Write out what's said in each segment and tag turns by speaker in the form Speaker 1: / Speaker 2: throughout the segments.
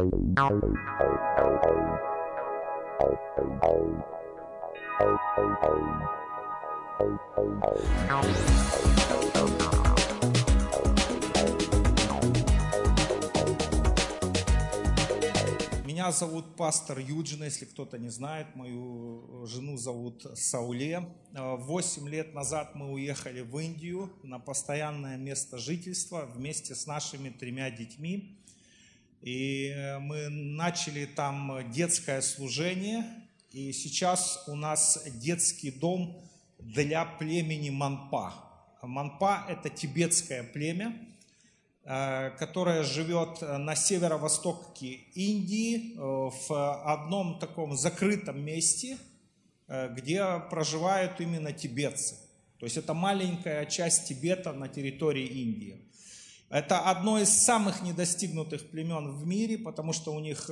Speaker 1: Меня зовут пастор Юджин, если кто-то не знает. Мою жену зовут Сауле. Восемь лет назад мы уехали в Индию на постоянное место жительства вместе с нашими тремя детьми. И мы начали там детское служение. И сейчас у нас детский дом для племени Манпа. Манпа – это тибетское племя, Э, которая живет на северо-востоке Индии, э, в одном таком закрытом месте, э, где проживают именно тибетцы. То есть это маленькая часть Тибета на территории Индии. Это одно из самых недостигнутых племен в мире, потому что у них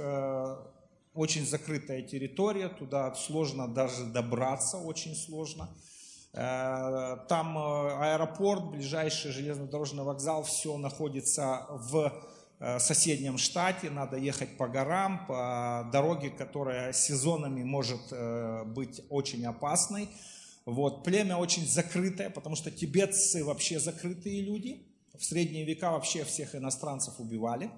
Speaker 1: очень закрытая территория, туда сложно даже добраться, очень сложно. Э, там э, аэропорт, ближайший железнодорожный вокзал, все находится в э, соседнем штате, надо ехать по горам, по дороге, которая сезонами может быть очень опасной. Вот. Племя очень закрытое, потому что тибетцы вообще закрытые люди. В средние века вообще всех иностранцев убивали.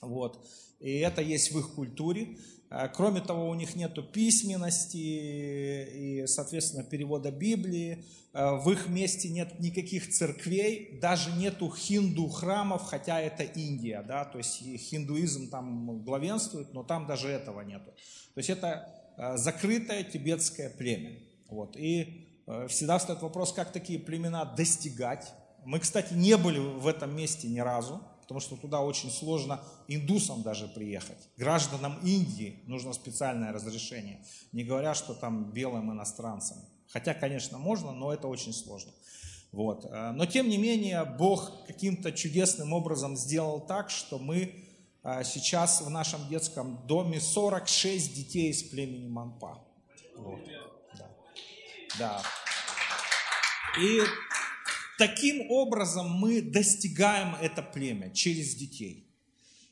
Speaker 1: Вот. И это есть в их культуре. А, кроме того, у них нет письменности и, соответственно, перевода Библии. А, в их месте нет никаких церквей, даже нету хинду храмов, хотя это Индия, да, то есть хиндуизм там главенствует, но там даже этого нету. То есть это а, закрытое тибетское племя. Вот. И всегда встает вопрос, как такие племена достигать. Мы, кстати, не были в этом месте ни разу потому что туда очень сложно индусам даже приехать. Гражданам Индии нужно специальное разрешение, не говоря, что там белым иностранцам. Хотя, конечно, можно, но это очень сложно. Вот. Э, но тем не менее, Бог каким-то чудесным образом сделал так, что мы э, сейчас в нашем детском доме 46 детей из племени Манпа. Вот. Да. да. И Таким образом мы достигаем это племя через детей.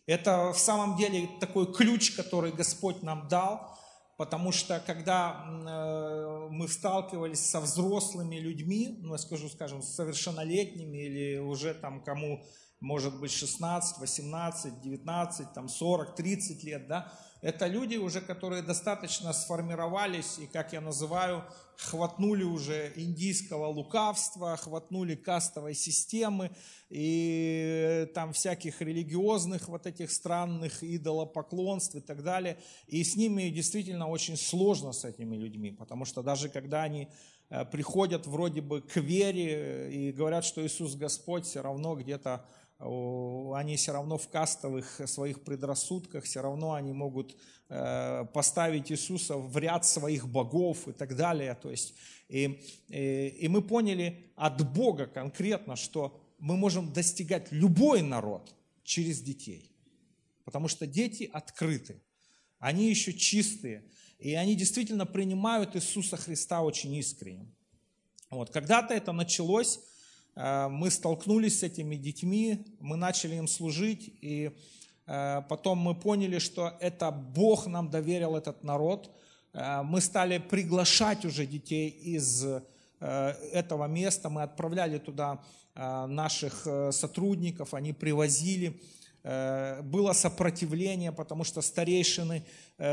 Speaker 1: Это в самом деле такой ключ, который Господь нам дал, потому что когда э, мы сталкивались со взрослыми людьми, ну я скажу, скажем, совершеннолетними или уже там кому может быть 16, 18, 19, там 40, 30 лет, да, это люди уже, которые достаточно сформировались и, как я называю, хватнули уже индийского лукавства, хватнули кастовой системы и там всяких религиозных вот этих странных идолопоклонств и так далее. И с ними действительно очень сложно с этими людьми, потому что даже когда они э, приходят вроде бы к вере и говорят, что Иисус Господь, все равно где-то они все равно в кастовых своих предрассудках, все равно они могут э, поставить Иисуса в ряд своих богов и так далее. То есть, и, и, и мы поняли от Бога конкретно, что мы можем достигать любой народ через детей. Потому что дети открыты, они еще чистые, и они действительно принимают Иисуса Христа очень искренне. Вот. Когда-то это началось мы столкнулись с этими детьми, мы начали им служить, и э, потом мы поняли, что это Бог нам доверил этот народ. Э, мы стали приглашать уже детей из этого места, мы отправляли туда наших сотрудников, они привозили было сопротивление, потому что старейшины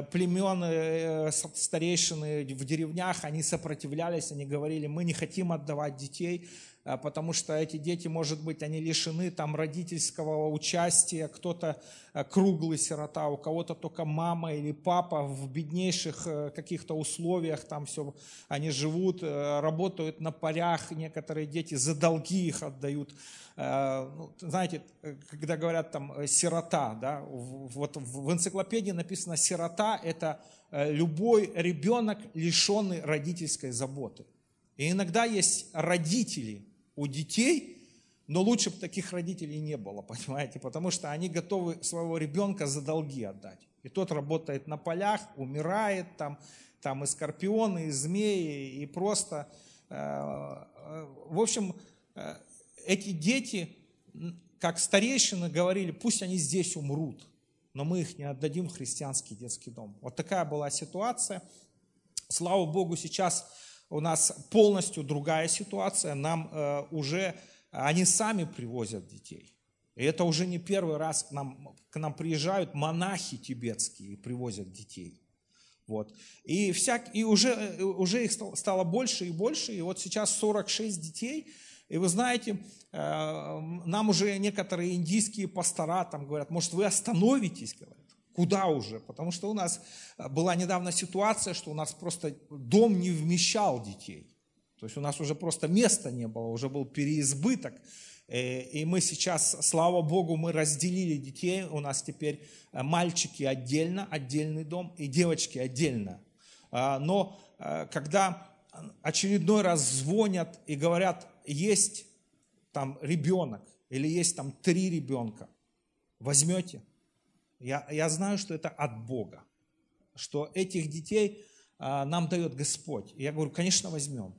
Speaker 1: племен, старейшины в деревнях, они сопротивлялись, они говорили, мы не хотим отдавать детей, потому что эти дети, может быть, они лишены там родительского участия, кто-то а, круглый сирота, у кого-то только мама или папа в беднейших э, каких-то условиях, там все, они живут, э, работают на парях, некоторые дети за долги их отдают. А, ну, знаете, когда говорят там э, сирота, да, вот в энциклопедии написано сирота – это любой ребенок, лишенный родительской заботы. И иногда есть родители, у детей, но лучше бы таких родителей не было, понимаете, потому что они готовы своего ребенка за долги отдать. И тот работает на полях, умирает, там, там и скорпионы, и змеи, и просто... Э, э, в общем, э, эти дети, как старейшины говорили, пусть они здесь умрут, но мы их не отдадим в христианский детский дом. Вот такая была ситуация. Слава Богу, сейчас у нас полностью другая ситуация. Нам э, уже, они сами привозят детей. И это уже не первый раз к нам, к нам приезжают монахи тибетские и привозят детей. Вот. И, всяк, и уже, э, уже их стало больше и больше. И вот сейчас 46 детей. И вы знаете, э, нам уже некоторые индийские пастора там говорят, может вы остановитесь, говорят. Куда уже? Потому что у нас э, была недавно ситуация, что у нас просто дом не вмещал детей. То есть у нас уже просто места не было, уже был переизбыток. Э, и мы сейчас, слава Богу, мы разделили детей. У нас теперь э, мальчики отдельно, отдельный дом, и девочки отдельно. А, но когда очередной раз звонят и говорят, есть там ребенок, или есть там три ребенка, возьмете? Я, я знаю, что это от Бога, что этих детей а, нам дает Господь. И я говорю, конечно, возьмем.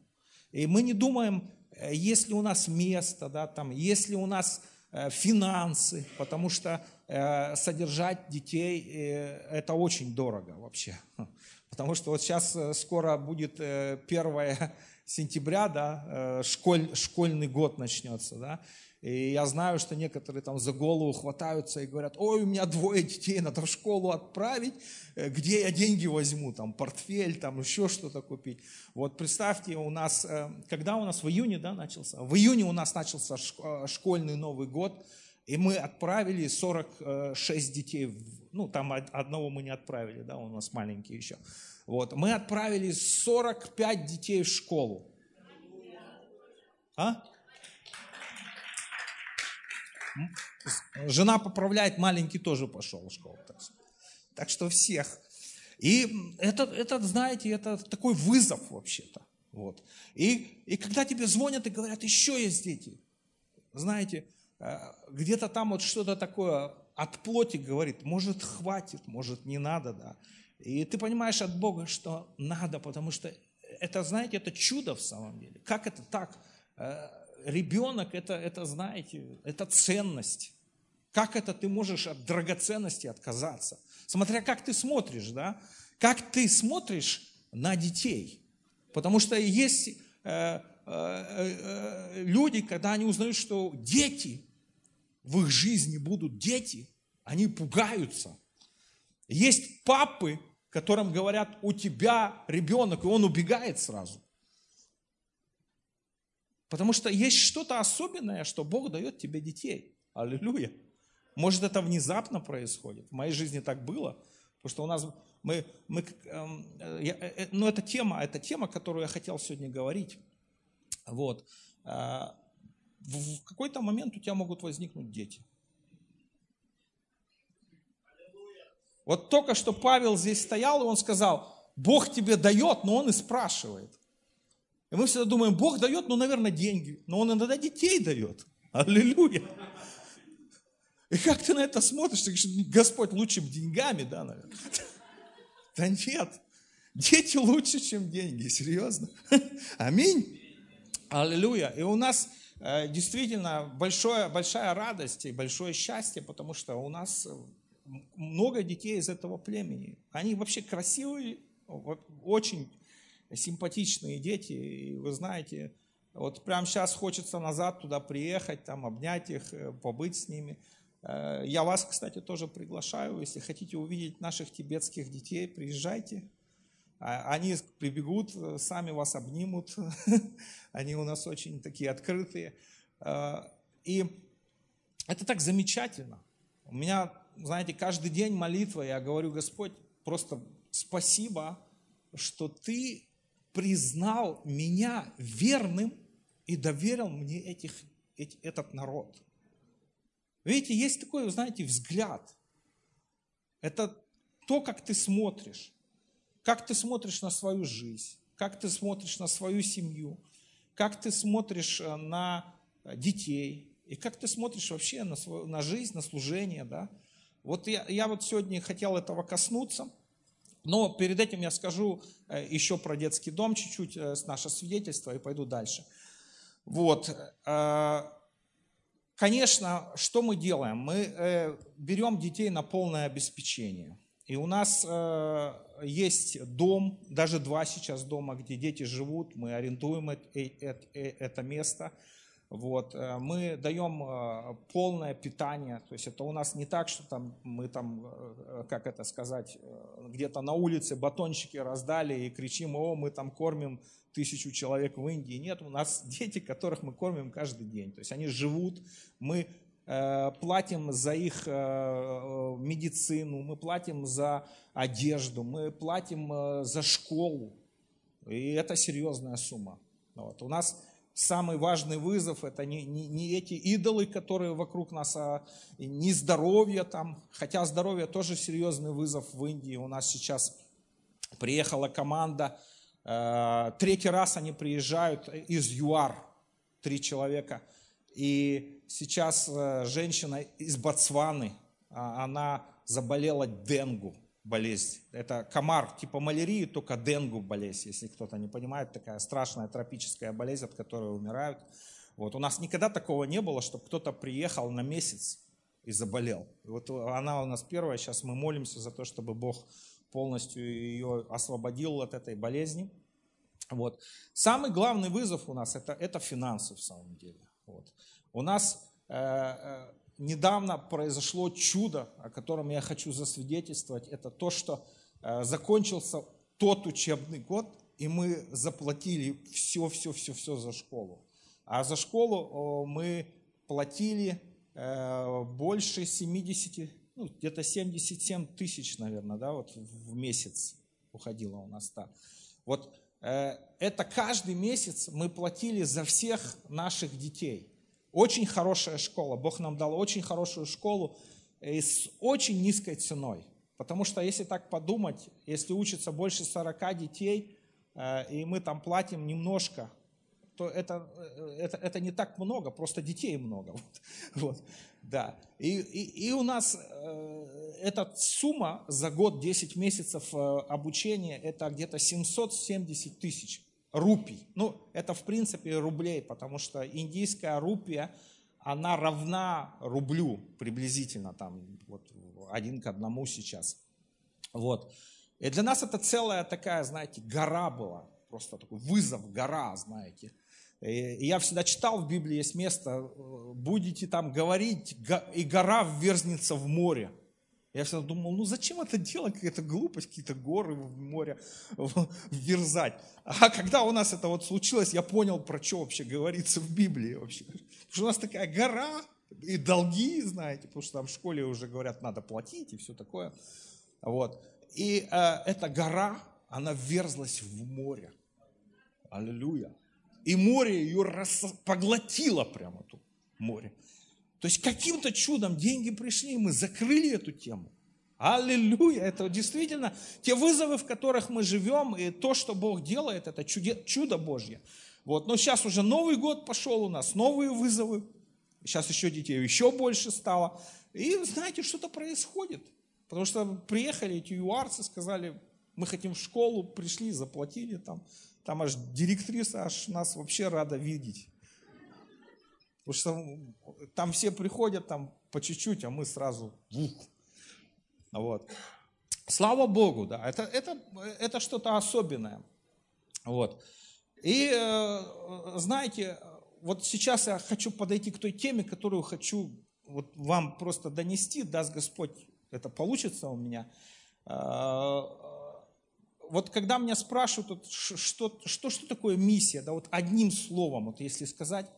Speaker 1: И мы не думаем, э, есть ли у нас место, да, там, есть ли у нас э, финансы, потому что э, содержать детей э, это очень дорого вообще. Потому что вот сейчас э, скоро будет 1 сентября, да, школь, школьный год начнется, да, и я знаю, что некоторые там за голову хватаются и говорят, ой, у меня двое детей, надо в школу отправить, э, где я деньги возьму, там портфель, там еще что-то купить. Вот представьте, у нас, э, когда у нас в июне, да, начался? В июне у нас начался э, школьный Новый год, и мы отправили 46 детей, ну там одного мы не отправили, да, у нас маленький еще. Вот, мы отправили 45 детей в школу. А? Жена поправляет, маленький тоже пошел в школу. Так, так что всех. И это, это, знаете, это такой вызов вообще-то. Вот. И, и когда тебе звонят и говорят, еще есть дети, знаете, э, где-то там вот что-то такое от плоти говорит, может хватит, может не надо, да. И ты понимаешь от Бога, что надо, потому что это, знаете, это чудо в самом деле. Как это так? Ребенок это, это, знаете, это ценность. Как это ты можешь от драгоценности отказаться? Смотря как ты смотришь, да? Как ты смотришь на детей. Потому что есть э, э, э, люди, когда они узнают, что дети, в их жизни будут дети, они пугаются. Есть папы, которым говорят, у тебя ребенок, и он убегает сразу. Потому что есть что-то особенное, что Бог дает тебе детей. Аллилуйя. Может, это внезапно происходит. В моей жизни так было. Потому что у нас мы, мы эм, я, э, э, ну, это тема, это тема, которую я хотел сегодня говорить. Вот. Э, в, в какой-то момент у тебя могут возникнуть дети. Вот только что Павел здесь стоял, и он сказал, Бог тебе дает, но он и спрашивает. И мы всегда думаем, Бог дает, ну, наверное, деньги. Но Он иногда детей дает. Аллилуйя. И как ты на это смотришь? Ты говоришь, Господь лучше деньгами, да, наверное? Да нет. Дети лучше, чем деньги. Серьезно. Аминь. Аллилуйя. И у нас э, действительно большое, большая радость и большое счастье, потому что у нас много детей из этого племени. Они вообще красивые, очень симпатичные дети, и вы знаете, вот прямо сейчас хочется назад туда приехать, там обнять их, э, побыть с ними. Э, я вас, кстати, тоже приглашаю, если хотите увидеть наших тибетских детей, приезжайте. А, они прибегут, э, сами вас обнимут. Они у нас очень такие открытые. И это так замечательно. У меня, знаете, каждый день молитва, я говорю, Господь, просто спасибо, что Ты признал меня верным и доверил мне этих, эти, этот народ. Видите, есть такой, знаете, взгляд. Это то, как ты смотришь. Как ты смотришь на свою жизнь, как ты смотришь на свою семью, как ты смотришь э, на детей, и как ты смотришь вообще на, свою, на жизнь, на служение. Да? Вот я, я вот сегодня хотел этого коснуться – но перед этим я скажу э, еще про детский дом чуть-чуть, э, с наше свидетельство, и пойду дальше. Вот. Э, конечно, что мы делаем? Мы берем детей на полное обеспечение. И у нас есть дом, даже два сейчас дома, где дети живут. Мы арендуем это место. Вот. Э, мы даем э, полное питание, то есть это у нас не так, что там мы там, э, как это сказать, где-то на улице батончики раздали и кричим, о, мы там кормим тысячу человек в Индии. Нет, у нас дети, которых мы кормим каждый день. То есть они живут, мы платим за их медицину, мы платим за одежду, мы платим за школу. И это серьезная сумма. Вот. У нас самый важный вызов – это не, не, не эти идолы, которые вокруг нас, а не здоровье там. Хотя здоровье тоже серьезный вызов в Индии. У нас сейчас приехала команда, э, третий раз они приезжают из ЮАР, три человека. И сейчас э, женщина из Ботсваны, а, она заболела денгу болезнь. Это комар типа малярии, только денгу болезнь, если кто-то не понимает, такая страшная тропическая болезнь, от которой умирают. Вот. У нас никогда такого не было, чтобы кто-то приехал на месяц и заболел. И вот она у нас первая, сейчас мы молимся за то, чтобы Бог полностью ее освободил от этой болезни. Вот. Самый главный вызов у нас это, это финансы в самом деле. Вот. У нас э, э недавно произошло чудо, о котором я хочу засвидетельствовать. Это то, что э, закончился тот учебный год, и мы заплатили все-все-все-все за школу. А за школу мы платили э, больше 70, ну, где-то 77 тысяч, наверное, да, вот в месяц уходило у нас так. Вот э, это каждый месяц мы платили за всех наших детей. Очень хорошая школа. Бог нам дал очень хорошую школу и с очень низкой ценой. Потому что если так подумать, если учится больше 40 детей, э, и мы там платим немножко, то это, э, это, это не так много, просто детей много. Вот, вот, да. и, и, и у нас э, эта сумма за год, 10 месяцев э, обучения, это где-то 770 тысяч рупий. Ну, это в принципе рублей, потому что индийская рупия, она равна рублю приблизительно, там, вот один к одному сейчас. Вот. И для нас это целая такая, знаете, гора была, просто такой вызов, гора, знаете. И я всегда читал в Библии, есть место, будете там говорить, и гора вверзнется в море. Я всегда думал, ну зачем это делать, какая-то глупость, какие-то горы в море вверзать. А когда у нас это вот случилось, я понял, про что вообще говорится в Библии вообще. Потому что у нас такая гора, и долги, знаете, потому что там в школе уже говорят, надо платить и все такое. Вот. И э, эта гора, она вверзлась в море. Аллилуйя. И море ее рас... поглотило прямо тут, море. То есть каким-то чудом деньги пришли, и мы закрыли эту тему. Аллилуйя! Это действительно те вызовы, в которых мы живем, и то, что Бог делает, это чудо, чудо Божье. Вот. Но сейчас уже Новый год пошел у нас, новые вызовы. Сейчас еще детей еще больше стало. И знаете, что-то происходит. Потому что приехали эти юарцы, сказали, мы хотим в школу, пришли, заплатили там. Там аж директриса аж нас вообще рада видеть. Потому что там все приходят там по чуть-чуть, а мы сразу. Вот. Слава Богу, да, это, это, это что-то особенное. Вот. И э, знаете, вот сейчас я хочу подойти к той теме, которую хочу вот вам просто донести, даст Господь, это получится у меня. Э, вот когда меня спрашивают, что, что, что такое миссия, да, вот одним словом, вот если сказать,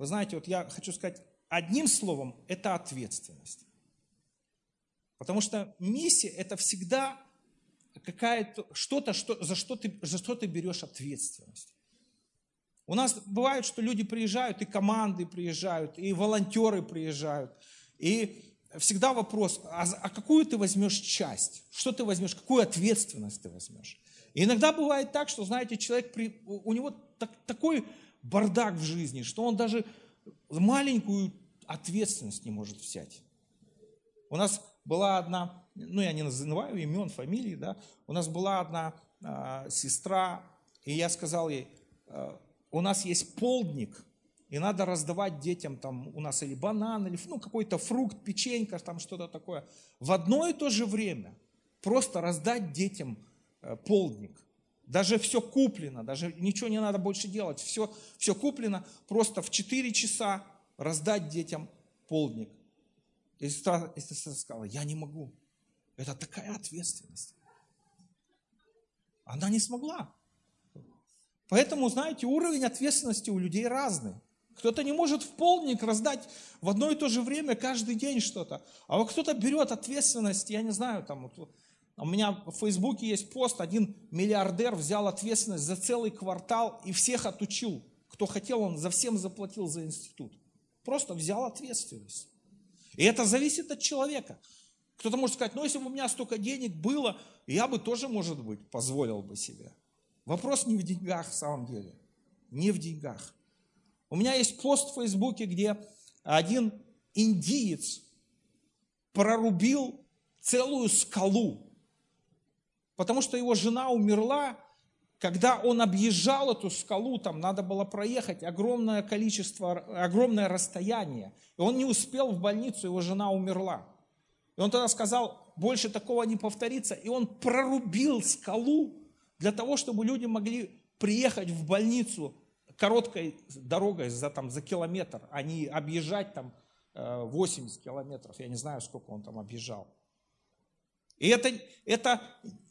Speaker 1: вы знаете, вот я хочу сказать одним словом, это ответственность. Потому что миссия – это всегда какая-то, что-то, что, за, что ты, за что ты берешь ответственность. У нас бывает, что люди приезжают, и команды приезжают, и волонтеры приезжают. И всегда вопрос, а, а какую ты возьмешь часть? Что ты возьмешь? Какую ответственность ты возьмешь? И иногда бывает так, что, знаете, человек, при, у него так, такой бардак в жизни, что он даже маленькую ответственность не может взять. У нас была одна, ну я не называю имен, фамилии, да, у нас была одна э, сестра, и я сказал ей, э, у нас есть полдник, и надо раздавать детям там у нас или банан, или ну, какой-то фрукт, печенька, там что-то такое. В одно и то же время просто раздать детям э, полдник. Даже все куплено, даже ничего не надо больше делать. Все, все куплено, просто в 4 часа раздать детям полдник. И сестра, и сестра сказала, я не могу. Это такая ответственность. Она не смогла. Поэтому, знаете, уровень ответственности у людей разный. Кто-то не может в полник раздать в одно и то же время каждый день что-то. А вот кто-то берет ответственность, я не знаю, там, вот, у меня в Фейсбуке есть пост, один миллиардер взял ответственность за целый квартал и всех отучил. Кто хотел, он за всем заплатил за институт. Просто взял ответственность. И это зависит от человека. Кто-то может сказать, ну если бы у меня столько денег было, я бы тоже, может быть, позволил бы себе. Вопрос не в деньгах в самом деле. Не в деньгах. У меня есть пост в Фейсбуке, где один индиец прорубил целую скалу, потому что его жена умерла, когда он объезжал эту скалу, там надо было проехать огромное количество, огромное расстояние. И он не успел в больницу, его жена умерла. И он тогда сказал, больше такого не повторится. И он прорубил скалу для того, чтобы люди могли приехать в больницу короткой дорогой за, там, за километр, а не объезжать там 80 э, километров. Я не знаю, сколько он там объезжал. И это, это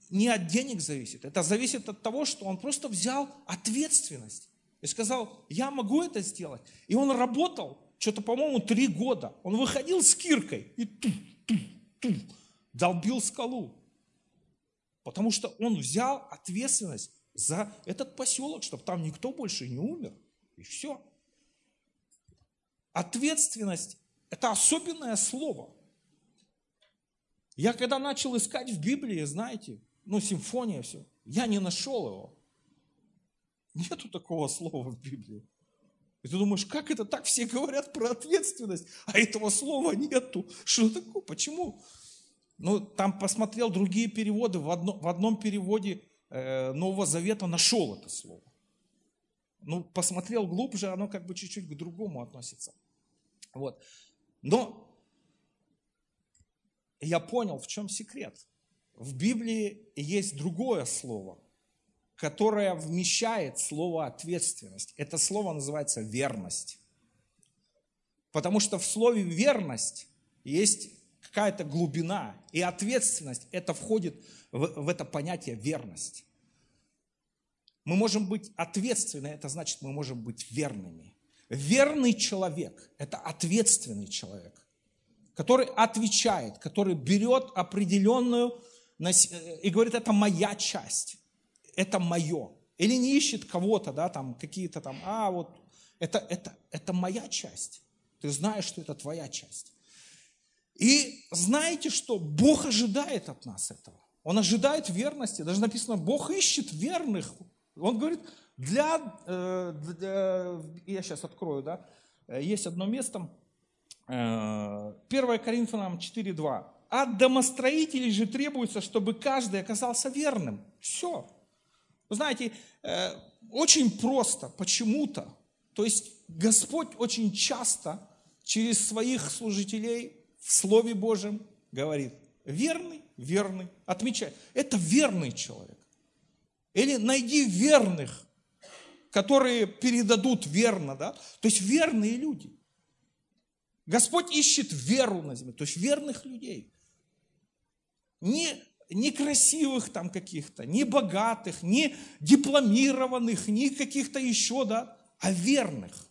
Speaker 1: не от денег зависит, это зависит от того, что он просто взял ответственность и сказал, я могу это сделать. И он работал, что-то, по-моему, три года. Он выходил с киркой и ту, ту, ту, долбил скалу. Потому что он взял ответственность за этот поселок, чтобы там никто больше не умер. И все. Ответственность – это особенное слово. Я когда начал искать в Библии, знаете, ну, симфония, все. Я не нашел его. Нету такого слова в Библии. И ты думаешь, как это так? Все говорят про ответственность, а этого слова нету. Что такое? Почему? Ну, там посмотрел другие переводы. В, одно, в одном переводе э, Нового Завета нашел это слово. Ну, посмотрел глубже, оно как бы чуть-чуть к другому относится. Вот. Но я понял, в чем секрет – в Библии есть другое слово, которое вмещает слово ответственность. Это слово называется верность. Потому что в слове верность есть какая-то глубина, и ответственность это входит в, в это понятие верность. Мы можем быть ответственны, это значит, мы можем быть верными. Верный человек – это ответственный человек, который отвечает, который берет определенную Э, и говорит, это моя часть, это мое. Или не ищет кого-то, да, там какие-то там, а вот, это, это, это моя часть. Ты знаешь, что это твоя часть. И знаете, что Бог ожидает от нас этого. Он ожидает верности. Даже написано, Бог ищет верных. Он говорит, для, э, для я сейчас открою, да, есть одно место, 1 э, Коринфянам 4.2 от домостроителей же требуется, чтобы каждый оказался верным. Все. Вы знаете, э, очень просто, почему-то. То есть Господь очень часто через своих служителей в Слове Божьем говорит, верный, верный, отмечай. Это верный человек. Или найди верных, которые передадут верно, да? То есть верные люди. Господь ищет веру на земле, то есть верных людей не, не красивых там каких-то, не богатых, не дипломированных, не каких-то еще, да, а верных.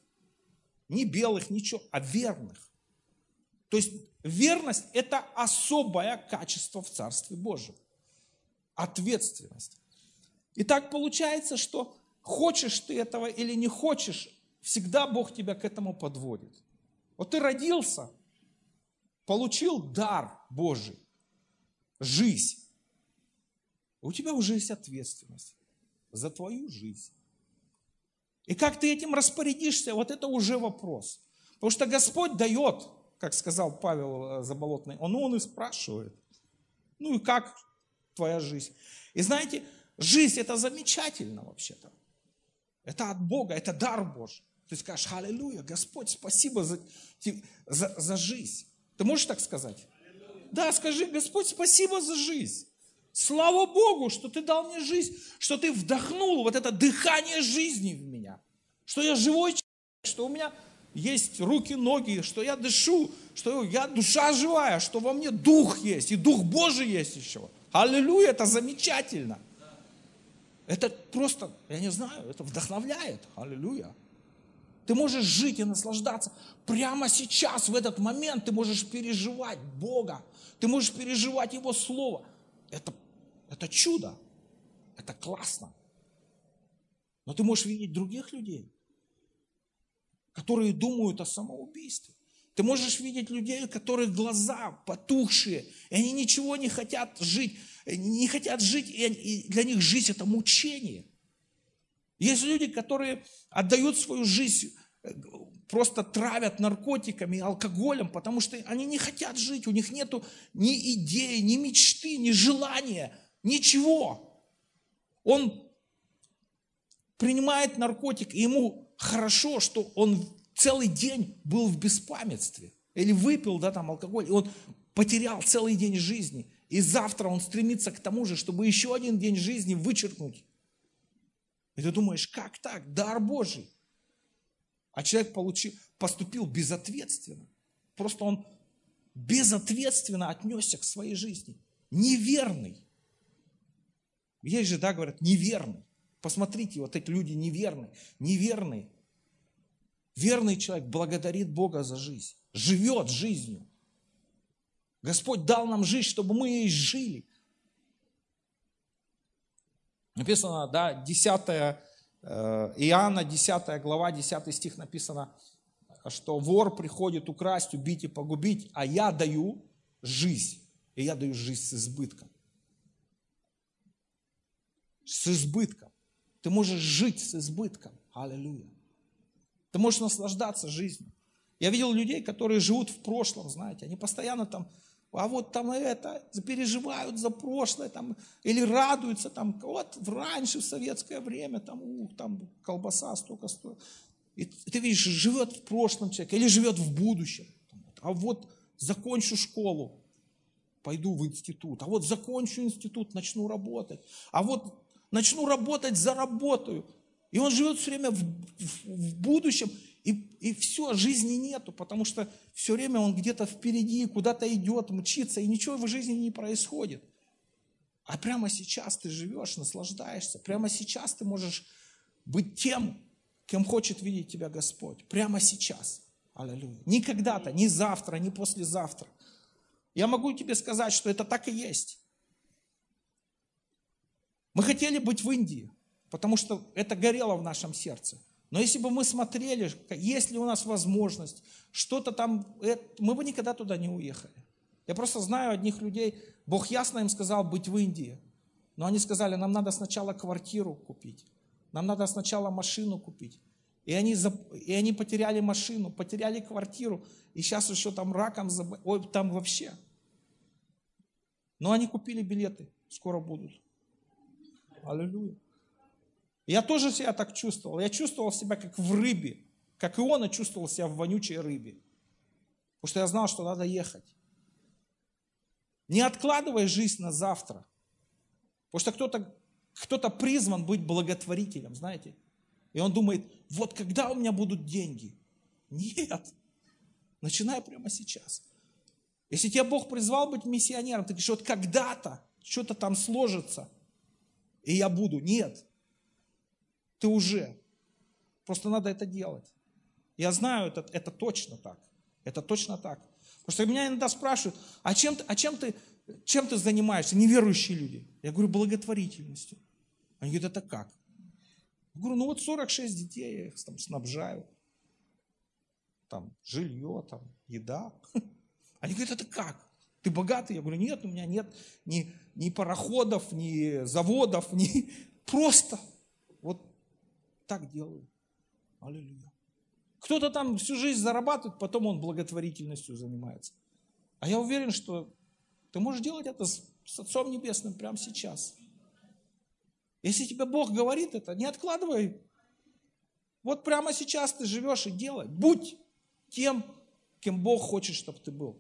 Speaker 1: Не белых, ничего, а верных. То есть верность – это особое качество в Царстве Божьем. Ответственность. И так получается, что хочешь ты этого или не хочешь, всегда Бог тебя к этому подводит. Вот ты родился, получил дар Божий, жизнь, у тебя уже есть ответственность за твою жизнь. И как ты этим распорядишься, вот это уже вопрос. Потому что Господь дает, как сказал Павел э, Заболотный, он, он и спрашивает, ну и как твоя жизнь? И знаете, жизнь это замечательно вообще-то. Это от Бога, это дар Божий. Ты скажешь, аллилуйя, Господь, спасибо за, за, за жизнь. Ты можешь так сказать? Да, скажи, Господь, спасибо за жизнь. Слава Богу, что ты дал мне жизнь, что ты вдохнул вот это дыхание жизни в меня, что я живой человек, что у меня есть руки, ноги, что я дышу, что я душа живая, что во мне дух есть, и дух Божий есть еще. Аллилуйя, это замечательно. Это просто, я не знаю, это вдохновляет. Аллилуйя. Ты можешь жить и наслаждаться. Прямо сейчас, в этот момент, ты можешь переживать Бога. Ты можешь переживать Его Слово. Это, это чудо. Это классно. Но ты можешь видеть других людей, которые думают о самоубийстве. Ты можешь видеть людей, у которых глаза потухшие, и они ничего не хотят жить, не хотят жить, и для них жизнь – это мучение. Есть люди, которые отдают свою жизнь, э, просто травят наркотиками, алкоголем, потому что они не хотят жить, у них нет ни идеи, ни мечты, ни желания, ничего. Он принимает наркотик, и ему хорошо, что он целый день был в беспамятстве. Или выпил, да, там алкоголь, и он потерял целый день жизни. И завтра он стремится к тому же, чтобы еще один день жизни вычеркнуть. И ты думаешь, как так? Дар Божий. А человек получил, поступил безответственно. Просто он безответственно отнесся к своей жизни. Неверный. Есть же, да, говорят, неверный. Посмотрите, вот эти люди неверные. Неверные. Верный человек благодарит Бога за жизнь. Живет жизнью. Господь дал нам жизнь, чтобы мы ей жили. Написано, да, 10 э, Иоанна, 10 глава, 10 стих написано, что вор приходит украсть, убить и погубить, а я даю жизнь. И я даю жизнь с избытком. С избытком. Ты можешь жить с избытком. Аллилуйя. Ты можешь наслаждаться жизнью. Я видел людей, которые живут в прошлом, знаете, они постоянно там, а вот там это, переживают за прошлое, там, или радуются, там, вот раньше, в советское время, там, ух, там колбаса столько стоит. И ты видишь, живет в прошлом человек, или живет в будущем. А вот закончу школу, пойду в институт. А вот закончу институт, начну работать. А вот начну работать, заработаю. И он живет все время в, в, в будущем, и, и все, жизни нету, потому что все время он где-то впереди, куда-то идет, мчится, и ничего в жизни не происходит. А прямо сейчас ты живешь, наслаждаешься. Прямо сейчас ты можешь быть тем, кем хочет видеть тебя Господь. Прямо сейчас. Аллилуйя. Не когда-то, не завтра, не послезавтра. Я могу тебе сказать, что это так и есть. Мы хотели быть в Индии потому что это горело в нашем сердце. Но если бы мы смотрели, есть ли у нас возможность, что-то там, мы бы никогда туда не уехали. Я просто знаю одних людей, Бог ясно им сказал быть в Индии. Но они сказали, нам надо сначала квартиру купить, нам надо сначала машину купить. И они, и они потеряли машину, потеряли квартиру, и сейчас еще там раком, заб... ой, там вообще. Но они купили билеты, скоро будут. Аллилуйя. Я тоже себя так чувствовал. Я чувствовал себя как в рыбе, как Иона чувствовал себя в вонючей рыбе. Потому что я знал, что надо ехать. Не откладывай жизнь на завтра. Потому что кто-то кто призван быть благотворителем, знаете. И он думает, вот когда у меня будут деньги? Нет. Начинай прямо сейчас. Если тебя Бог призвал быть миссионером, ты говоришь, вот когда-то что-то там сложится, и я буду. Нет. Ты уже. Просто надо это делать. Я знаю, это, это точно так. Это точно так. Потому что меня иногда спрашивают, а чем, а чем, ты, чем ты занимаешься, неверующие люди? Я говорю, благотворительностью. Они говорят, это как? Я говорю, ну вот 46 детей, я их там снабжаю. Там жилье, там еда. Они говорят, это как? Ты богатый? Я говорю, нет, у меня нет ни, ни пароходов, ни заводов, ни... Просто так делаю. Аллилуйя. Кто-то там всю жизнь зарабатывает, потом он благотворительностью занимается. А я уверен, что ты можешь делать это с, Отцом Небесным прямо сейчас. Если тебе Бог говорит это, не откладывай. Вот прямо сейчас ты живешь и делай. Будь тем, кем Бог хочет, чтобы ты был.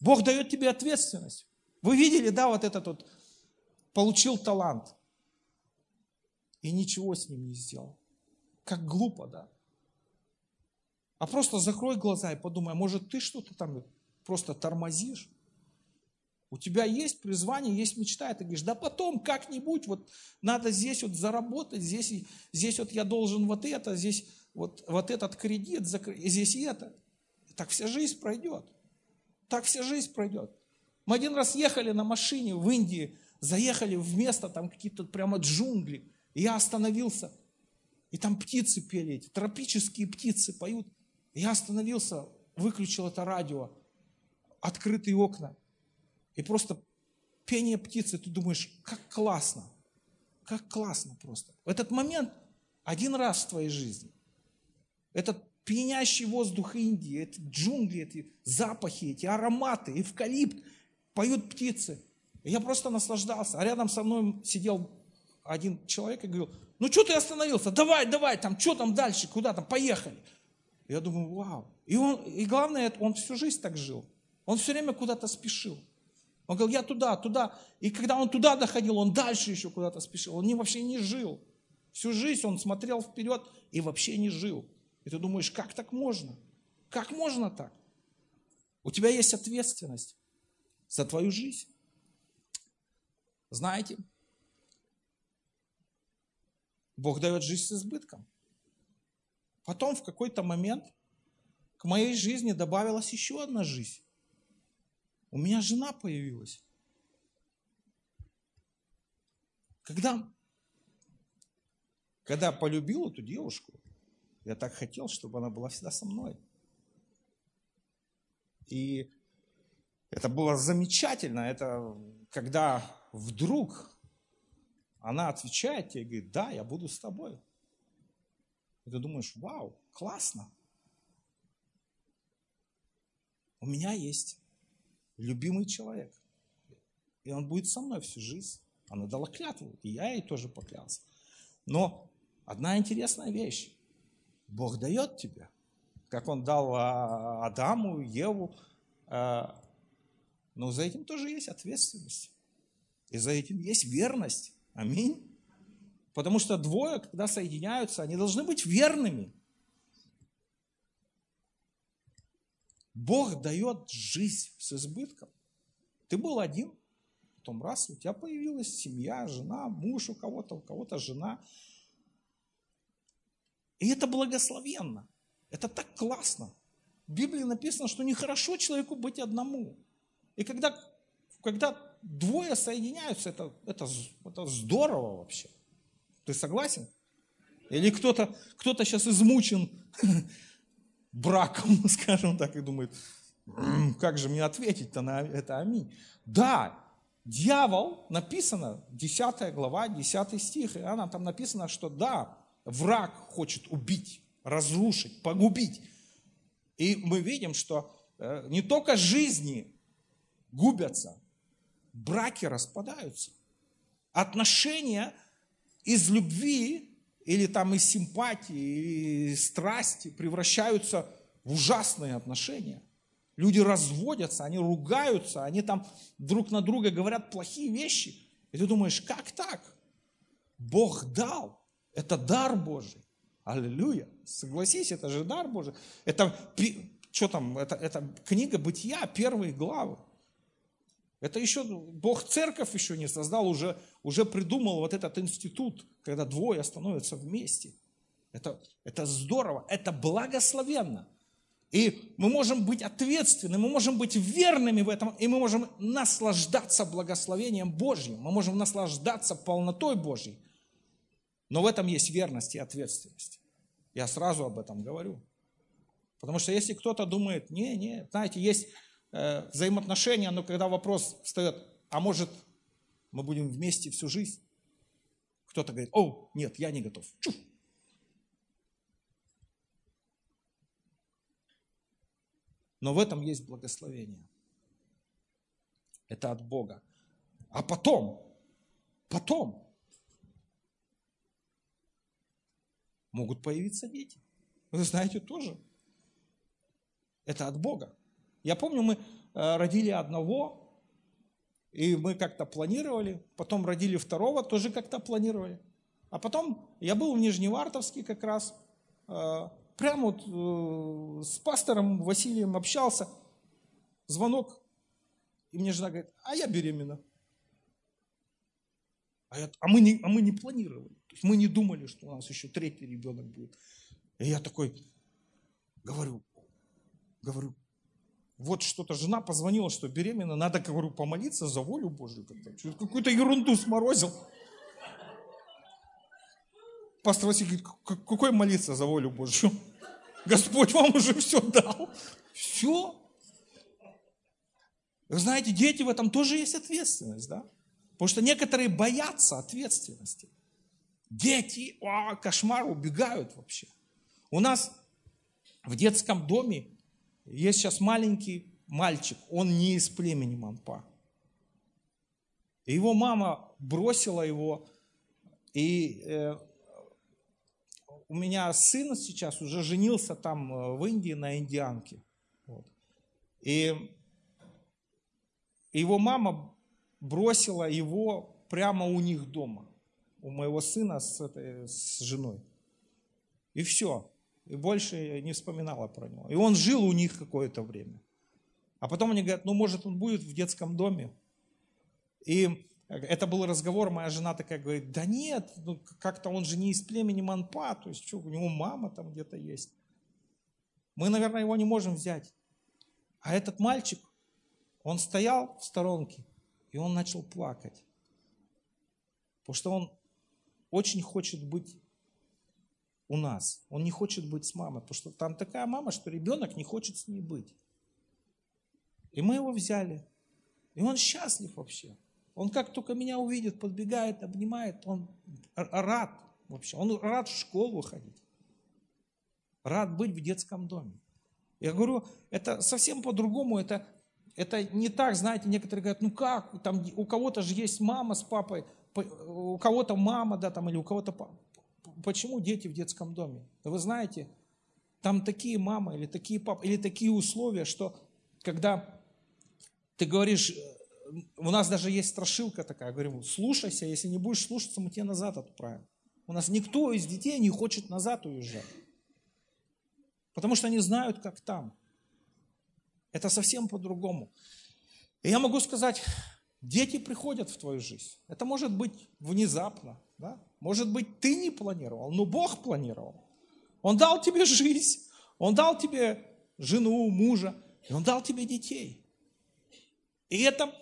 Speaker 1: Бог дает тебе ответственность. Вы видели, да, вот этот вот, получил талант и ничего с ним не сделал. Как глупо, да? А просто закрой глаза и подумай, а может ты что-то там просто тормозишь? У тебя есть призвание, есть мечта, и ты говоришь, да потом как-нибудь, вот надо здесь вот заработать, здесь, здесь вот я должен вот это, здесь вот, вот этот кредит, здесь и это. Так вся жизнь пройдет. Так вся жизнь пройдет. Мы один раз ехали на машине в Индии, заехали в место, там какие-то прямо джунгли. И я остановился, и там птицы пели, эти тропические птицы поют. И я остановился, выключил это радио, открытые окна. И просто пение птицы, ты думаешь, как классно, как классно просто. В этот момент один раз в твоей жизни. Этот пьянящий воздух Индии, эти джунгли, эти запахи, эти ароматы, эвкалипт, поют птицы. И я просто наслаждался. А рядом со мной сидел один человек и говорил, ну что ты остановился, давай, давай, там, что там дальше, куда там, поехали. Я думаю, вау. И, он, и главное, он всю жизнь так жил. Он все время куда-то спешил. Он говорил, я туда, туда. И когда он туда доходил, он дальше еще куда-то спешил. Он не, вообще не жил. Всю жизнь он смотрел вперед и вообще не жил. И ты думаешь, как так можно? Как можно так? У тебя есть ответственность за твою жизнь. Знаете, Бог дает жизнь с избытком. Потом в какой-то момент к моей жизни добавилась еще одна жизнь. У меня жена появилась. Когда, когда полюбил эту девушку, я так хотел, чтобы она была всегда со мной. И это было замечательно. Это когда вдруг она отвечает тебе и говорит, да, я буду с тобой. И ты думаешь, вау, классно. У меня есть любимый человек. И он будет со мной всю жизнь. Она дала клятву, и я ей тоже поклялся. Но одна интересная вещь. Бог дает тебе, как Он дал а, Адаму, Еву, а, но за этим тоже есть ответственность. И за этим есть верность. Аминь. Потому что двое, когда соединяются, они должны быть верными. Бог дает жизнь с избытком. Ты был один, потом раз, у тебя появилась семья, жена, муж у кого-то, у кого-то жена – и это благословенно. Это так классно. В Библии написано, что нехорошо человеку быть одному. И когда, когда двое соединяются, это, это, это здорово вообще. Ты согласен? Или кто-то кто сейчас измучен браком, скажем так, и думает, как же мне ответить-то на это аминь. Да, дьявол, написано, 10 глава, 10 стих, и она там написано, что да, Враг хочет убить, разрушить, погубить. И мы видим, что э, не только жизни губятся, браки распадаются. Отношения из любви или там из симпатии, или страсти превращаются в ужасные отношения. Люди разводятся, они ругаются, они там друг на друга говорят плохие вещи. И ты думаешь, как так? Бог дал. Это дар Божий. Аллилуйя. Согласись, это же дар Божий. Это, что там, это, это книга Бытия, первые главы. Это еще, Бог церковь еще не создал, уже, уже придумал вот этот институт, когда двое становятся вместе. Это, это здорово, это благословенно. И мы можем быть ответственны, мы можем быть верными в этом, и мы можем наслаждаться благословением Божьим, мы можем наслаждаться полнотой Божьей. Но в этом есть верность и ответственность. Я сразу об этом говорю. Потому что если кто-то думает, не, не, знаете, есть э, взаимоотношения, но когда вопрос встает, а может мы будем вместе всю жизнь? Кто-то говорит, о, нет, я не готов. Чух. Но в этом есть благословение. Это от Бога. А потом, потом, могут появиться дети. Вы знаете тоже. Это от Бога. Я помню, мы э, родили одного, и мы как-то планировали, потом родили второго, тоже как-то планировали. А потом я был в Нижневартовске как раз, э, прямо вот э, с пастором Василием общался, звонок, и мне жена говорит, а я беременна. А, я, а, мы не, а мы не планировали. То есть мы не думали, что у нас еще третий ребенок будет. И я такой говорю, говорю, вот что-то жена позвонила, что беременна, надо, говорю, помолиться за волю Божью. Какую-то ерунду сморозил. Пастор Василий говорит, какой молиться за волю Божью? Господь вам уже все дал. Все. Вы знаете, дети в этом тоже есть ответственность, да? Потому что некоторые боятся ответственности. Дети, о, кошмар, убегают вообще. У нас в детском доме есть сейчас маленький мальчик, он не из племени Мампа. И его мама бросила его, и э, у меня сын сейчас уже женился там э, в Индии на индианке. Вот. И его мама бросила его прямо у них дома, у моего сына с, этой, с женой. И все. И больше не вспоминала про него. И он жил у них какое-то время. А потом они говорят, ну, может, он будет в детском доме. И это был разговор, моя жена такая говорит, да нет, ну, как-то он же не из племени Манпа, то есть что, у него мама там где-то есть. Мы, наверное, его не можем взять. А этот мальчик, он стоял в сторонке, и он начал плакать. Потому что он очень хочет быть у нас. Он не хочет быть с мамой, потому что там такая мама, что ребенок не хочет с ней быть. И мы его взяли. И он счастлив вообще. Он как только меня увидит, подбегает, обнимает, он рад вообще. Он рад в школу ходить. Рад быть в детском доме. Я говорю, это совсем по-другому, это, это не так, знаете, некоторые говорят, ну как, там у кого-то же есть мама с папой, у кого-то мама, да, там, или у кого-то папа почему дети в детском доме? Вы знаете, там такие мамы или такие папы, или такие условия, что когда ты говоришь, э, у нас даже есть страшилка такая, говорим, слушайся, если не будешь слушаться, мы тебя назад отправим. У нас никто из детей не хочет назад уезжать. Потому что они знают, как там. Это совсем по-другому. И я могу сказать, дети приходят в твою жизнь. Это может быть внезапно, да? Может быть, ты не планировал, но Бог планировал. Он дал тебе жизнь, Он дал тебе жену, мужа, и Он дал тебе детей. И это,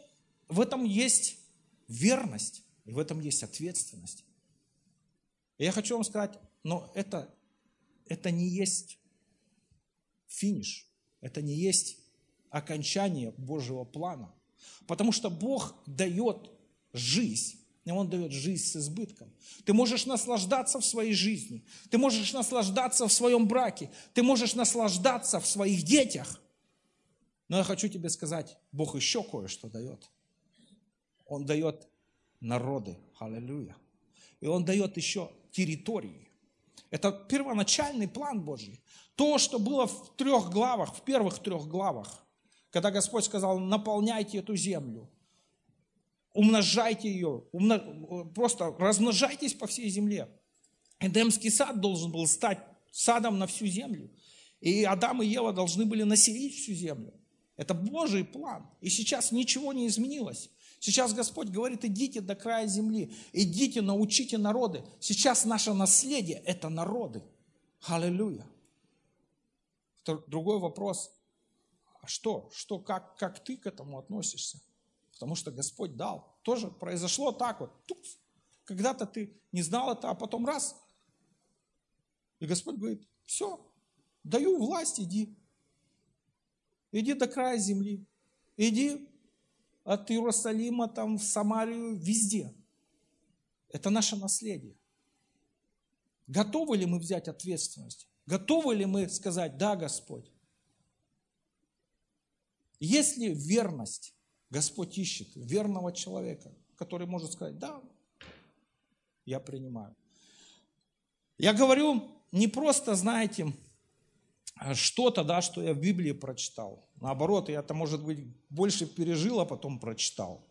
Speaker 1: в этом есть верность, и в этом есть ответственность. И я хочу вам сказать, но это, это не есть финиш, это не есть окончание Божьего плана. Потому что Бог дает жизнь и Он дает жизнь с избытком. Ты можешь наслаждаться в своей жизни. Ты можешь наслаждаться в своем браке. Ты можешь наслаждаться в своих детях. Но я хочу тебе сказать, Бог еще кое-что дает. Он дает народы. Аллилуйя. И Он дает еще территории. Это первоначальный план Божий. То, что было в трех главах, в первых трех главах, когда Господь сказал, наполняйте эту землю – умножайте ее, умно... просто размножайтесь по всей земле. Эдемский сад должен был стать садом на всю землю. И Адам и Ева должны были населить всю землю. Это Божий план. И сейчас ничего не изменилось. Сейчас Господь говорит, идите до края земли, идите, научите народы. Сейчас наше наследие – это народы. Аллилуйя. Другой вопрос. А что? Что, как, как ты к этому относишься? Потому что Господь дал. Тоже произошло так вот. Когда-то ты не знал это, а потом раз. И Господь говорит, все, даю власть, иди. Иди до края земли. Иди от Иерусалима там в Самарию, везде. Это наше наследие. Готовы ли мы взять ответственность? Готовы ли мы сказать, да, Господь? Есть ли верность Господь ищет верного человека, который может сказать, да, я принимаю. Я говорю не просто, знаете, что-то, да, что я в Библии прочитал. Наоборот, я это, может быть, больше пережил, а потом прочитал.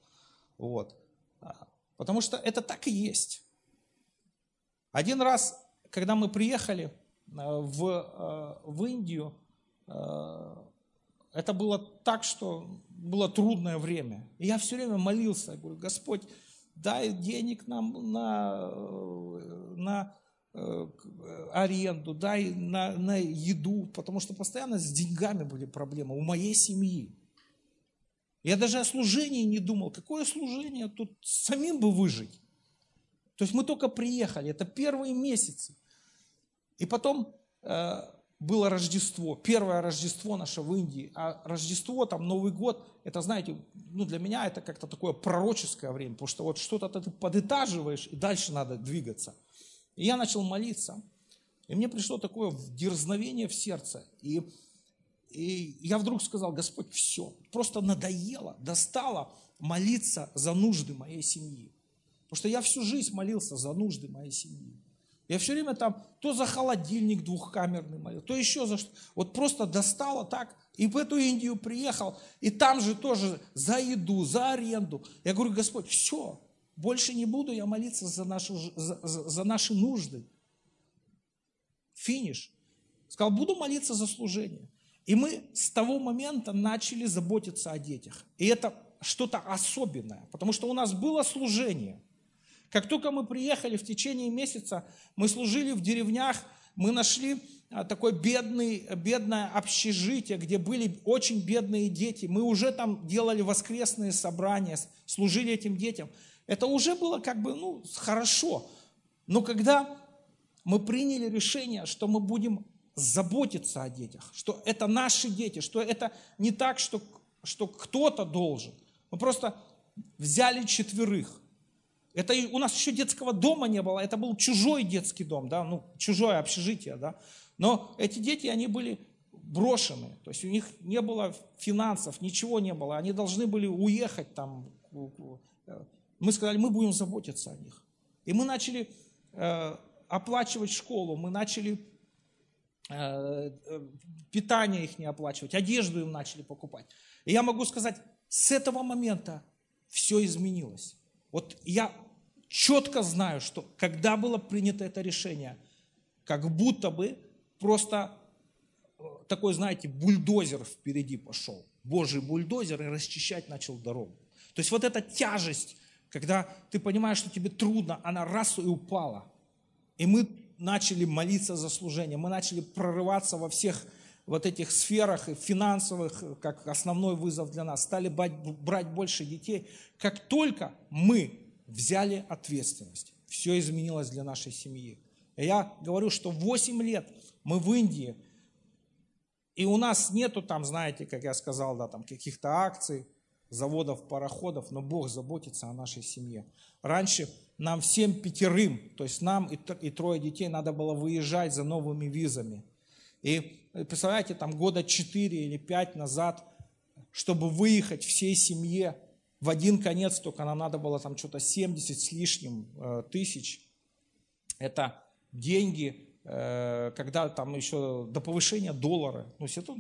Speaker 1: Вот. Потому что это так и есть. Один раз, когда мы приехали э, в, э, в Индию, э, это было так, что было трудное время. И я все время молился, говорю, Господь, дай денег нам на, на аренду, дай на, на еду, потому что постоянно с деньгами были проблемы у моей семьи. Я даже о служении не думал. Какое служение? Тут самим бы выжить. То есть мы только приехали, это первые месяцы. И потом э, было Рождество, первое Рождество наше в Индии. А Рождество, там Новый год, это, знаете, ну для меня это как-то такое пророческое время, потому что вот что-то ты подытаживаешь, и дальше надо двигаться. И я начал молиться, и мне пришло такое дерзновение в сердце. И и я вдруг сказал, Господь, все, просто надоело, достало молиться за нужды моей семьи. Потому что я всю жизнь молился за нужды моей семьи. Я все время там то за холодильник двухкамерный молил, то еще за что. Вот просто достало так. И в эту Индию приехал, и там же тоже за еду, за аренду. Я говорю, Господь, все, больше не буду я молиться за, нашу, за, за, за наши нужды. Финиш. Сказал, буду молиться за служение. И мы с того момента начали заботиться о детях. И это что-то особенное, потому что у нас было служение. Как только мы приехали в течение месяца, мы служили в деревнях, мы нашли а, такое бедный, бедное общежитие, где были очень бедные дети. Мы уже там делали воскресные собрания, служили этим детям. Это уже было как бы, ну, хорошо. Но когда мы приняли решение, что мы будем заботиться о детях, что это наши дети, что это не так, что, что кто-то должен. Мы просто взяли четверых. Это у нас еще детского дома не было, это был чужой детский дом, да, ну, чужое общежитие, да. Но эти дети, они были брошены, то есть у них не было финансов, ничего не было, они должны были уехать там. Мы сказали, мы будем заботиться о них. И мы начали э, оплачивать школу, мы начали Э, э, питание их не оплачивать, одежду им начали покупать. И я могу сказать, с этого момента все изменилось. Вот я четко знаю, что когда было принято это решение, как будто бы просто э, такой, знаете, бульдозер впереди пошел. Божий бульдозер и расчищать начал дорогу. То есть вот эта тяжесть, когда ты понимаешь, что тебе трудно, она раз и упала. И мы начали молиться за служение, мы начали прорываться во всех вот этих сферах финансовых, как основной вызов для нас, стали брать, больше детей. Как только мы взяли ответственность, все изменилось для нашей семьи. Я говорю, что 8 лет мы в Индии, и у нас нету там, знаете, как я сказал, да, там каких-то акций, заводов, пароходов, но Бог заботится о нашей семье. Раньше нам всем пятерым, то есть нам и, и трое детей надо было выезжать за новыми визами. И э, представляете, там года четыре или пять назад, чтобы выехать всей семье в один конец, только нам надо было там что-то 70 с лишним э, тысяч. Это деньги, э, когда там еще до повышения доллара. То есть это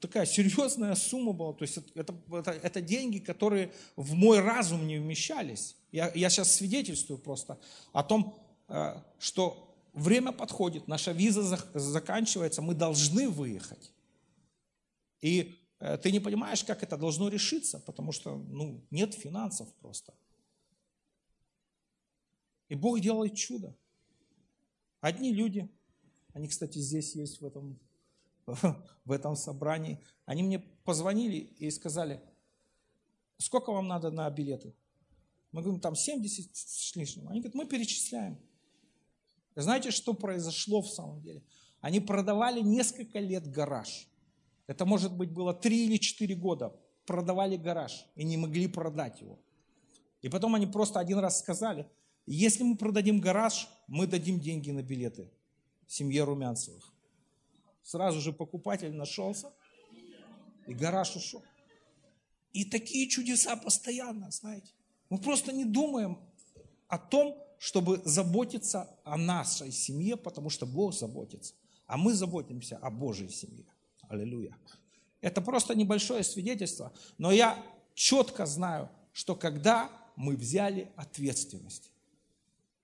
Speaker 1: такая серьезная сумма была. То есть это, это, это деньги, которые в мой разум не вмещались. Я, я сейчас свидетельствую просто о том, что время подходит, наша виза заканчивается, мы должны выехать. И э, ты не понимаешь, как это должно решиться, потому что ну, нет финансов просто. И Бог делает чудо. Одни люди, они, кстати, здесь есть в этом, в этом собрании, они мне позвонили и сказали, сколько вам надо на билеты? Мы говорим, там 70 с лишним. Они говорят, мы перечисляем. Знаете, что произошло в самом деле? Они продавали несколько лет гараж. Это, может быть, было 3 или 4 года. Продавали гараж и не могли продать его. И потом они просто один раз сказали, если мы продадим гараж, мы дадим деньги на билеты семье Румянцевых. Сразу же покупатель нашелся, и гараж ушел. И такие чудеса постоянно, знаете. Мы просто не думаем о том, чтобы заботиться о нашей семье, потому что Бог заботится. А мы заботимся о Божьей семье. Аллилуйя. Это просто небольшое свидетельство, но я четко знаю, что когда мы взяли ответственность,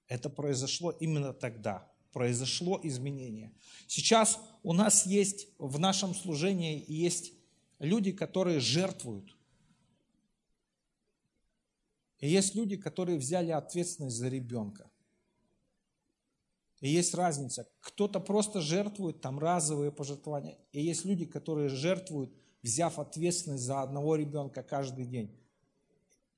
Speaker 1: это произошло именно тогда. Произошло изменение. Сейчас у нас есть в нашем служении есть люди, которые жертвуют. И есть люди, которые взяли ответственность за ребенка. И есть разница. Кто-то просто жертвует, там разовые пожертвования. И есть люди, которые жертвуют, взяв ответственность за одного ребенка каждый день.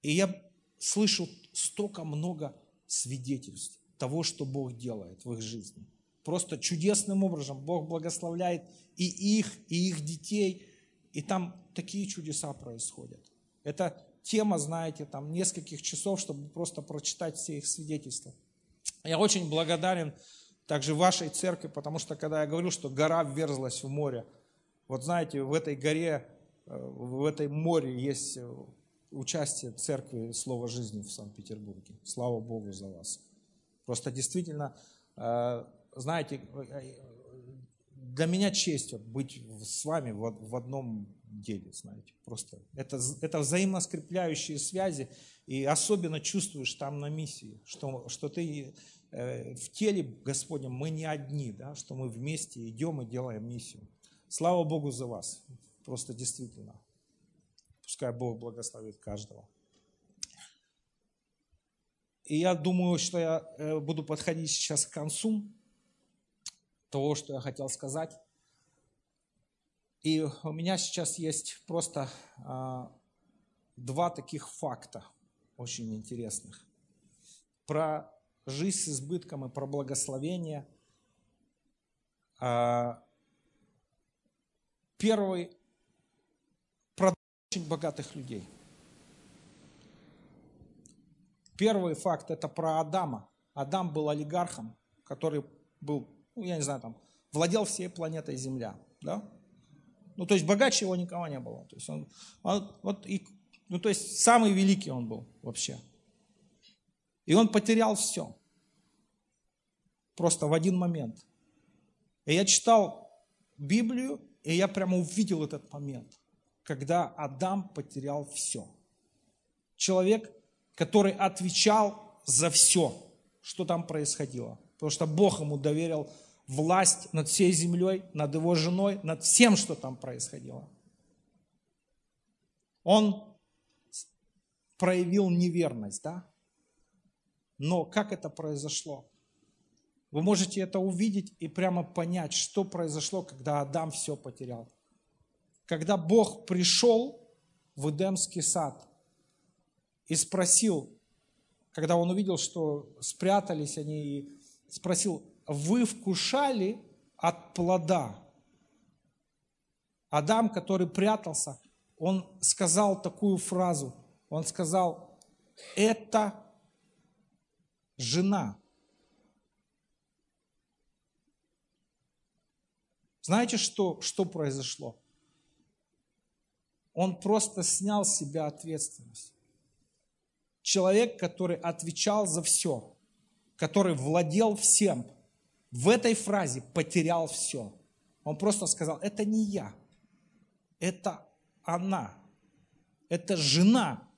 Speaker 1: И я слышу столько много свидетельств того, что Бог делает в их жизни. Просто чудесным образом Бог благословляет и их, и их детей. И там такие чудеса происходят. Это тема, знаете, там нескольких часов, чтобы просто прочитать все их свидетельства. Я очень благодарен также вашей церкви, потому что когда я говорю, что гора вверзлась в море, вот знаете, в этой горе, э, в этой море есть э, участие церкви Слова жизни в Санкт-Петербурге. Слава Богу за вас. Просто действительно, э, знаете, для меня честь быть с вами в одном деле, знаете, просто это, это взаимно скрепляющие связи, и особенно чувствуешь там на миссии, что, что ты э, в теле Господнем, мы не одни, да, что мы вместе идем и делаем миссию. Слава Богу за вас, просто действительно. Пускай Бог благословит каждого. И я думаю, что я э, буду подходить сейчас к концу того, что я хотел сказать. И у меня сейчас есть просто а, два таких факта очень интересных. Про жизнь с избытком и про благословение. А, первый про очень богатых людей. Первый факт – это про Адама. Адам был олигархом, который был, ну, я не знаю, там, владел всей планетой Земля. Да? Ну, то есть богаче его никого не было. То есть он, он вот и, ну, то есть самый великий он был вообще. И он потерял все. Просто в один момент. И я читал Библию, и я прямо увидел этот момент, когда Адам потерял все. Человек, который отвечал за все, что там происходило. Потому что Бог ему доверил власть над всей землей, над его женой, над всем, что там происходило. Он проявил неверность, да? Но как это произошло? Вы можете это увидеть и прямо понять, что произошло, когда Адам все потерял. Когда Бог пришел в Эдемский сад и спросил, когда он увидел, что спрятались они, и спросил, вы вкушали от плода. Адам, который прятался, он сказал такую фразу. Он сказал, это жена. Знаете, что, что произошло? Он просто снял с себя ответственность. Человек, который отвечал за все, который владел всем – в этой фразе потерял все. Он просто сказал, это не я, это она, это жена.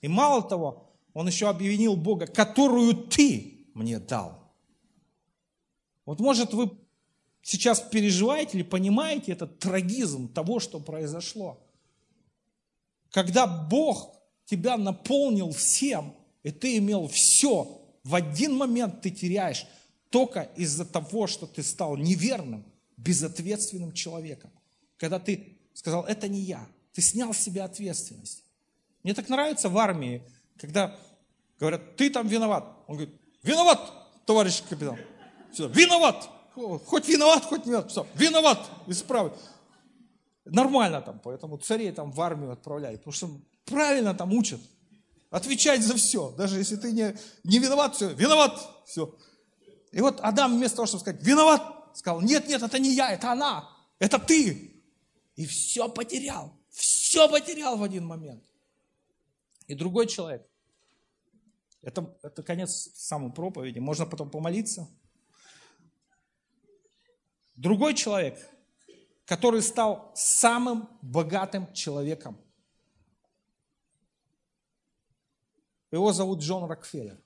Speaker 1: И мало того, он еще обвинил Бога, которую ты мне дал. Вот может вы сейчас переживаете или понимаете этот трагизм того, что произошло. Когда Бог тебя наполнил всем, и ты имел все, в один момент ты теряешь только из-за того, что ты стал неверным, безответственным человеком. Когда ты сказал, это не я, ты снял с себя ответственность. Мне так нравится в армии, когда говорят, ты там виноват. Он говорит, виноват, товарищ капитан. Все, виноват. Хоть виноват, хоть не виноват. Все, виноват, исправить. Нормально там, поэтому царей там в армию отправляют, потому что правильно там учат. Отвечать за все. Даже если ты не, не виноват, все, виноват, все. И вот Адам вместо того, чтобы сказать, виноват, сказал, нет, нет, это не я, это она, это ты. И все потерял, все потерял в один момент. И другой человек, Это, это конец самой проповеди. Можно потом помолиться. Другой человек, который стал самым богатым человеком. Его зовут Джон Рокфеллер.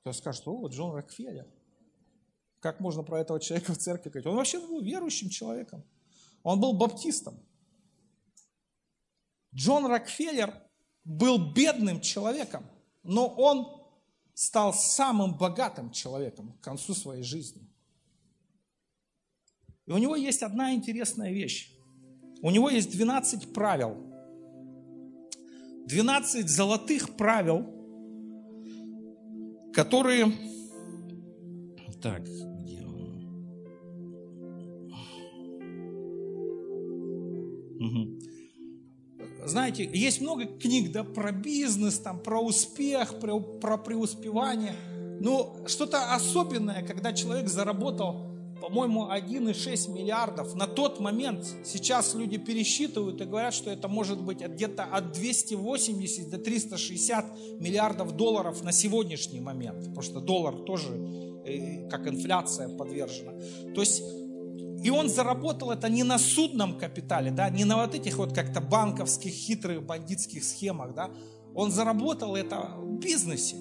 Speaker 1: Кто скажет, о, Джон Рокфеллер. Как можно про этого человека в церкви говорить? Он вообще был верующим человеком. Он был баптистом. Джон Рокфеллер был бедным человеком, но он стал самым богатым человеком к концу своей жизни. И у него есть одна интересная вещь. У него есть 12 правил. 12 золотых правил, которые... Так, где он? Знаете, есть много книг да, про бизнес, там, про успех, про, про преуспевание. Но что-то особенное, когда человек заработал, по-моему, 1,6 миллиардов. На тот момент сейчас люди пересчитывают и говорят, что это может быть где-то от 280 до 360 миллиардов долларов на сегодняшний момент. Потому что доллар тоже как инфляция подвержена. То есть и он заработал это не на судном капитале, да, не на вот этих вот как-то банковских хитрых бандитских схемах, да. Он заработал это в бизнесе.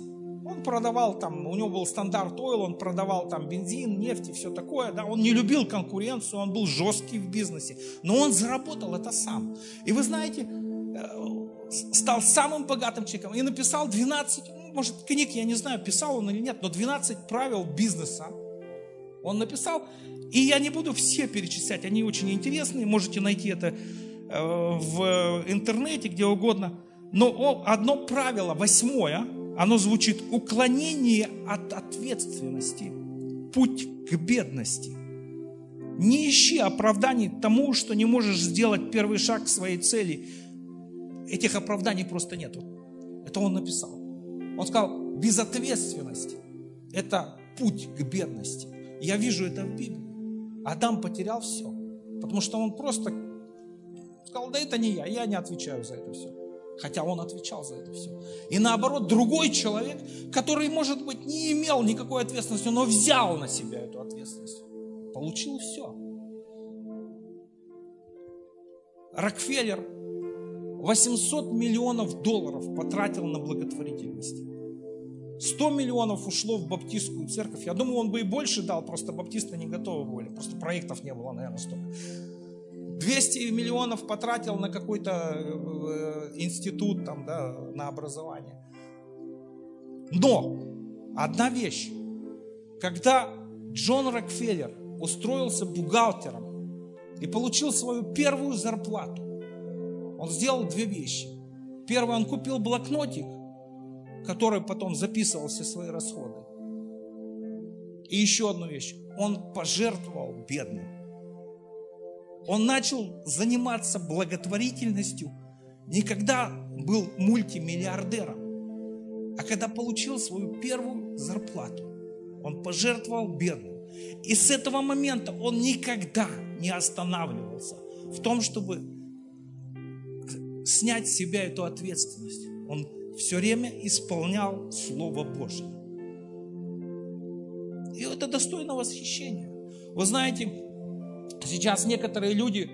Speaker 1: Он продавал там, у него был стандарт ойл, он продавал там бензин, нефть и все такое, да. Он не любил конкуренцию, он был жесткий в бизнесе. Но он заработал это сам. И вы знаете, э, стал самым богатым человеком и написал 12, ну, может, книг, я не знаю, писал он или нет, но 12 правил бизнеса. Он написал, и я не буду все перечислять, они очень интересные, можете найти это э, в интернете, где угодно. Но одно правило, восьмое, оно звучит уклонение от ответственности, путь к бедности. Не ищи оправданий тому, что не можешь сделать первый шаг к своей цели. Этих оправданий просто нету. Это он написал. Он сказал, безответственность – это путь к бедности. Я вижу это в Библии. Адам потерял все. Потому что он просто сказал, да это не я, я не отвечаю за это все. Хотя он отвечал за это все. И наоборот, другой человек, который, может быть, не имел никакой ответственности, но взял на себя эту ответственность, получил все. Рокфеллер 800 миллионов долларов потратил на благотворительность. 100 миллионов ушло в баптистскую церковь. Я думаю, он бы и больше дал, просто баптисты не готовы были. Просто проектов не было, наверное, столько. 200 миллионов потратил на какой-то э, институт, там, да, на образование. Но одна вещь. Когда Джон Рокфеллер устроился бухгалтером и получил свою первую зарплату, он сделал две вещи. Первое, он купил блокнотик который потом записывал все свои расходы. И еще одну вещь. Он пожертвовал бедным. Он начал заниматься благотворительностью не когда был мультимиллиардером, а когда получил свою первую зарплату. Он пожертвовал бедным. И с этого момента он никогда не останавливался в том, чтобы снять с себя эту ответственность. Он все время исполнял Слово Божье. И это достойно восхищения. Вы знаете, сейчас некоторые люди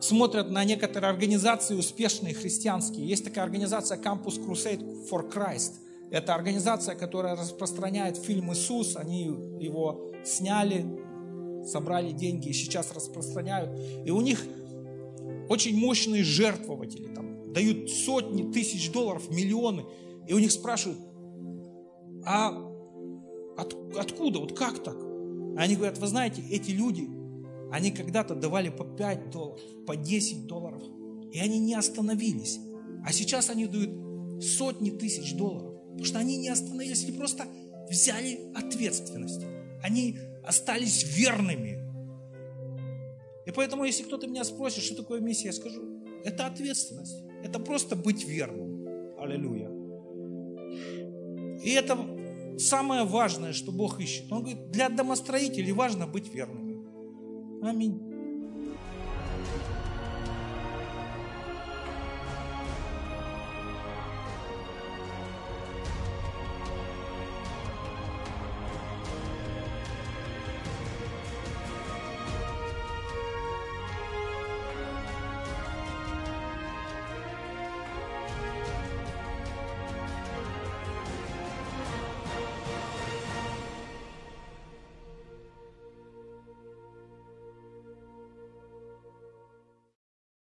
Speaker 1: смотрят на некоторые организации успешные христианские. Есть такая организация Campus Crusade for Christ. Это организация, которая распространяет фильм «Иисус». Они его сняли, собрали деньги и сейчас распространяют. И у них очень мощные жертвователи. Там дают сотни тысяч долларов, миллионы, и у них спрашивают, а от, откуда, вот как так? Они говорят, вы знаете, эти люди, они когда-то давали по 5 долларов, по 10 долларов, и они не остановились. А сейчас они дают сотни тысяч долларов, потому что они не остановились, они просто взяли ответственность. Они остались верными. И поэтому, если кто-то меня спросит, что такое миссия, я скажу, это ответственность. Это просто быть верным. Аллилуйя. И это самое важное, что Бог ищет. Он говорит, для домостроителей важно быть верными. Аминь.